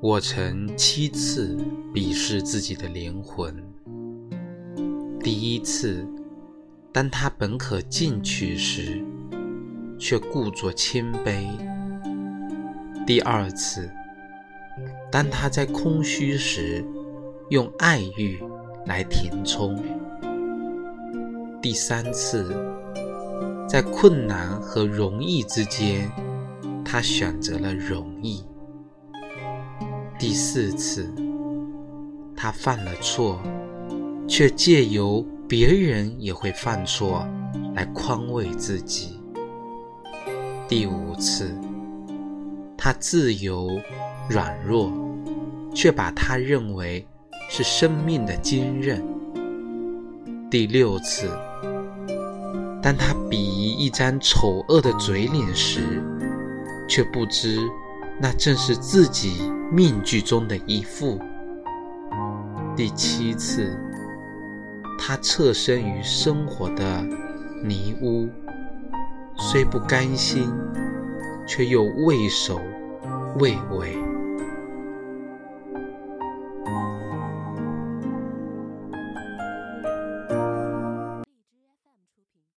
我曾七次鄙视自己的灵魂。第一次，当他本可进取时，却故作谦卑；第二次，当他在空虚时，用爱欲来填充；第三次，在困难和容易之间，他选择了容易。第四次，他犯了错，却借由别人也会犯错来宽慰自己。第五次，他自由软弱，却把他认为是生命的坚韧。第六次，当他鄙夷一张丑恶的嘴脸时，却不知那正是自己。面具中的一副。第七次，他侧身于生活的泥污，虽不甘心，却又畏首畏尾。